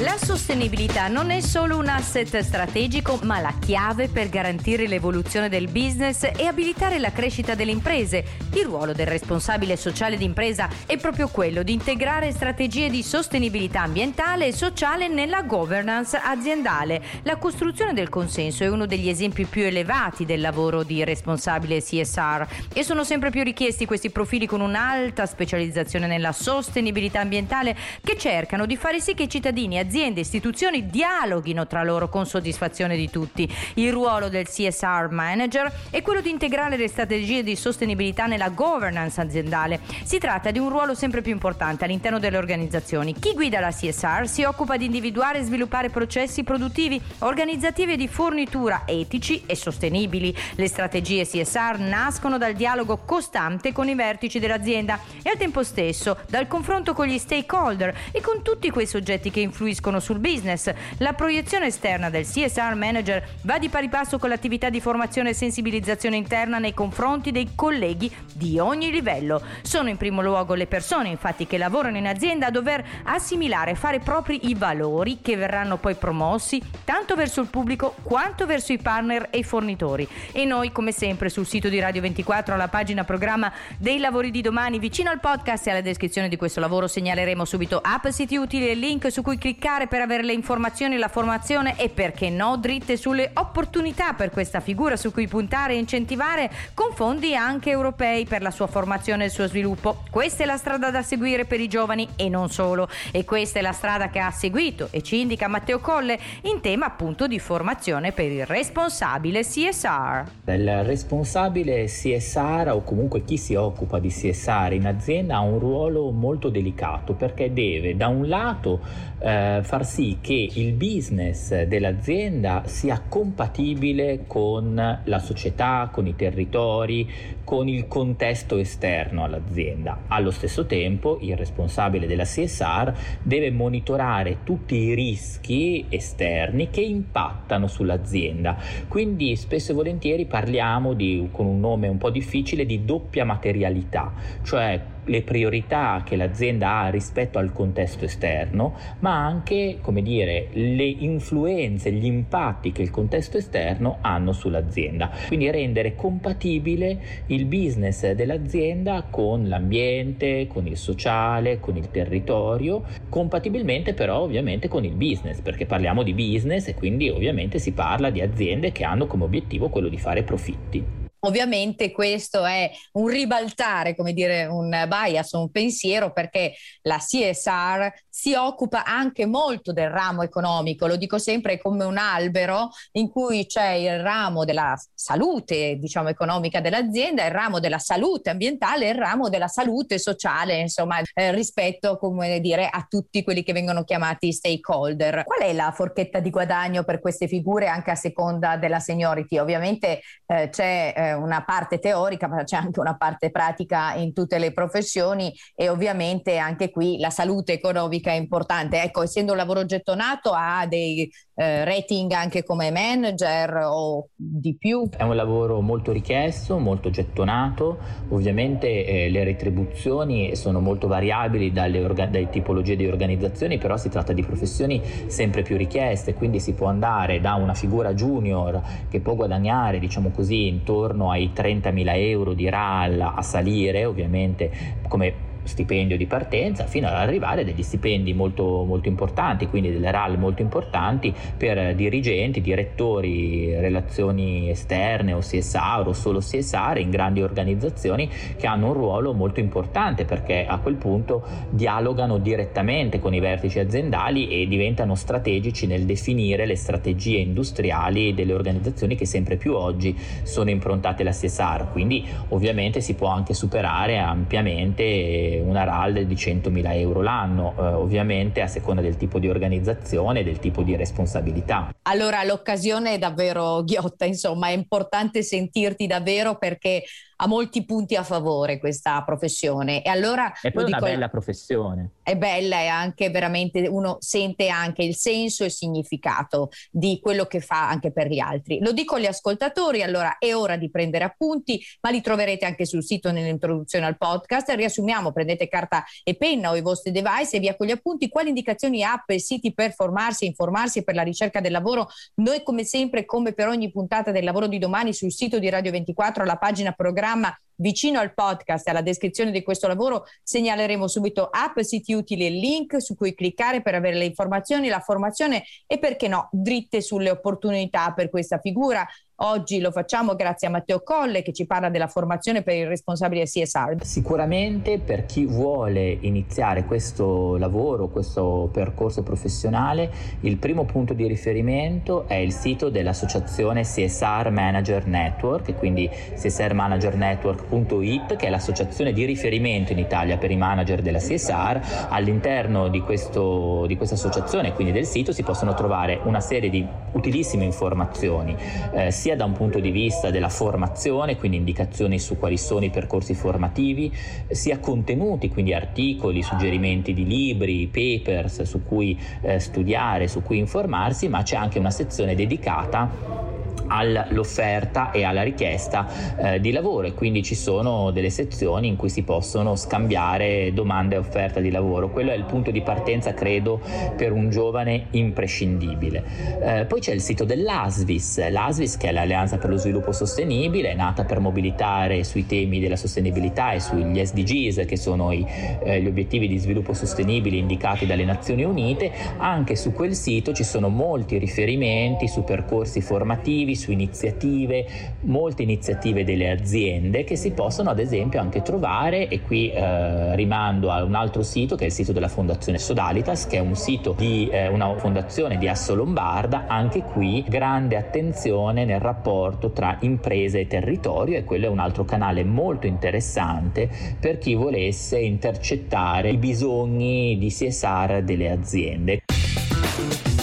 La sostenibilità non è solo un asset strategico, ma la chiave per garantire l'evoluzione del business e abilitare la crescita delle imprese. Il ruolo del responsabile sociale d'impresa è proprio quello di integrare strategie di sostenibilità ambientale e sociale nella governance aziendale. La costruzione del consenso è uno degli esempi più elevati del lavoro di responsabile CSR e sono sempre più richiesti questi profili con un'alta specializzazione nella sostenibilità ambientale che cercano di fare sì che i cittadini aziende e istituzioni dialoghino tra loro con soddisfazione di tutti. Il ruolo del CSR manager è quello di integrare le strategie di sostenibilità nella governance aziendale. Si tratta di un ruolo sempre più importante all'interno delle organizzazioni. Chi guida la CSR si occupa di individuare e sviluppare processi produttivi, organizzativi e di fornitura etici e sostenibili. Le strategie CSR nascono dal dialogo costante con i vertici dell'azienda e al tempo stesso dal confronto con gli stakeholder e con tutti quei soggetti che influiscono influiscono sul business. La proiezione esterna del CSR manager va di pari passo con l'attività di formazione e sensibilizzazione interna nei confronti dei colleghi di ogni livello. Sono in primo luogo le persone, infatti, che lavorano in azienda a dover assimilare e fare propri i valori che verranno poi promossi tanto verso il pubblico quanto verso i partner e i fornitori. E noi, come sempre, sul sito di Radio 24 alla pagina programma dei lavori di domani, vicino al podcast e alla descrizione di questo lavoro segnaleremo subito app, siti utili e link su cui cliccare cliccare per avere le informazioni, la formazione e perché no dritte sulle opportunità per questa figura su cui puntare e incentivare con fondi anche europei per la sua formazione e il suo sviluppo. Questa è la strada da seguire per i giovani e non solo. E questa è la strada che ha seguito e ci indica Matteo Colle in tema appunto di formazione per il responsabile CSR. Il responsabile CSR o comunque chi si occupa di CSR in azienda ha un ruolo molto delicato perché deve da un lato eh, far sì che il business dell'azienda sia compatibile con la società, con i territori, con il contesto esterno all'azienda. Allo stesso tempo il responsabile della CSR deve monitorare tutti i rischi esterni che impattano sull'azienda. Quindi spesso e volentieri parliamo di, con un nome un po' difficile, di doppia materialità, cioè le priorità che l'azienda ha rispetto al contesto esterno, ma anche, come dire, le influenze, gli impatti che il contesto esterno hanno sull'azienda. Quindi rendere compatibile il business dell'azienda con l'ambiente, con il sociale, con il territorio, compatibilmente però ovviamente con il business, perché parliamo di business e quindi ovviamente si parla di aziende che hanno come obiettivo quello di fare profitti. Ovviamente questo è un ribaltare, come dire, un bias, un pensiero, perché la CSR si occupa anche molto del ramo economico, lo dico sempre come un albero in cui c'è il ramo della salute, diciamo, economica dell'azienda, il ramo della salute ambientale il ramo della salute sociale, insomma, eh, rispetto, come dire, a tutti quelli che vengono chiamati stakeholder. Qual è la forchetta di guadagno per queste figure anche a seconda della seniority? Ovviamente eh, c'è eh, una parte teorica, ma c'è anche una parte pratica in tutte le professioni e ovviamente anche qui la salute economica è importante. Ecco, essendo un lavoro gettonato ha dei eh, rating anche come manager o di più? È un lavoro molto richiesto, molto gettonato, ovviamente eh, le retribuzioni sono molto variabili dalle, orga- dalle tipologie di organizzazioni, però si tratta di professioni sempre più richieste, quindi si può andare da una figura junior che può guadagnare, diciamo così, intorno ai 30.000 euro di RAL a salire, ovviamente come stipendio di partenza fino ad arrivare a degli stipendi molto, molto importanti, quindi delle RAL molto importanti per dirigenti, direttori, relazioni esterne o CSR o solo CSR in grandi organizzazioni che hanno un ruolo molto importante perché a quel punto dialogano direttamente con i vertici aziendali e diventano strategici nel definire le strategie industriali delle organizzazioni che sempre più oggi sono improntate alla CSR, quindi ovviamente si può anche superare ampiamente una RAL di 100.000 euro l'anno, eh, ovviamente a seconda del tipo di organizzazione e del tipo di responsabilità. Allora l'occasione è davvero ghiotta, insomma, è importante sentirti davvero perché ha molti punti a favore questa professione. E allora è poi dico, una bella professione. È bella e anche veramente uno sente anche il senso e il significato di quello che fa anche per gli altri. Lo dico agli ascoltatori, allora è ora di prendere appunti, ma li troverete anche sul sito nell'introduzione al podcast. Riassumiamo, prendete carta e penna o i vostri device e via con gli appunti quali indicazioni app e siti per formarsi, informarsi per la ricerca del lavoro. Noi come sempre, come per ogni puntata del lavoro di domani sul sito di Radio 24, alla pagina programma programma vicino al podcast e alla descrizione di questo lavoro segnaleremo subito app, siti utili e link su cui cliccare per avere le informazioni, la formazione e perché no, dritte sulle opportunità per questa figura. Oggi lo facciamo grazie a Matteo Colle che ci parla della formazione per il responsabile CSR. Sicuramente per chi vuole iniziare questo lavoro, questo percorso professionale, il primo punto di riferimento è il sito dell'associazione CSR Manager Network, quindi csrmanager.network.it, che è l'associazione di riferimento in Italia per i manager della CSR. All'interno di, questo, di questa associazione, quindi del sito, si possono trovare una serie di utilissime informazioni. Eh, sia da un punto di vista della formazione, quindi indicazioni su quali sono i percorsi formativi, sia contenuti, quindi articoli, suggerimenti di libri, papers su cui eh, studiare, su cui informarsi, ma c'è anche una sezione dedicata all'offerta e alla richiesta eh, di lavoro e quindi ci sono delle sezioni in cui si possono scambiare domande e offerta di lavoro. Quello è il punto di partenza, credo, per un giovane imprescindibile. Eh, poi c'è il sito dell'ASVIS, l'ASVIS che è l'Alleanza per lo Sviluppo Sostenibile, è nata per mobilitare sui temi della sostenibilità e sugli SDGs, che sono i, eh, gli obiettivi di sviluppo sostenibile indicati dalle Nazioni Unite. Anche su quel sito ci sono molti riferimenti su percorsi formativi, su iniziative, molte iniziative delle aziende che si possono ad esempio anche trovare e qui eh, rimando a un altro sito che è il sito della Fondazione Sodalitas che è un sito di eh, una fondazione di Asso Lombarda, anche qui grande attenzione nel rapporto tra imprese e territorio e quello è un altro canale molto interessante per chi volesse intercettare i bisogni di CSR delle aziende.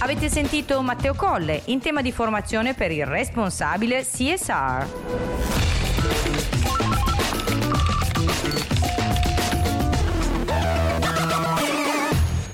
Avete sentito Matteo Colle in tema di formazione per il responsabile CSR.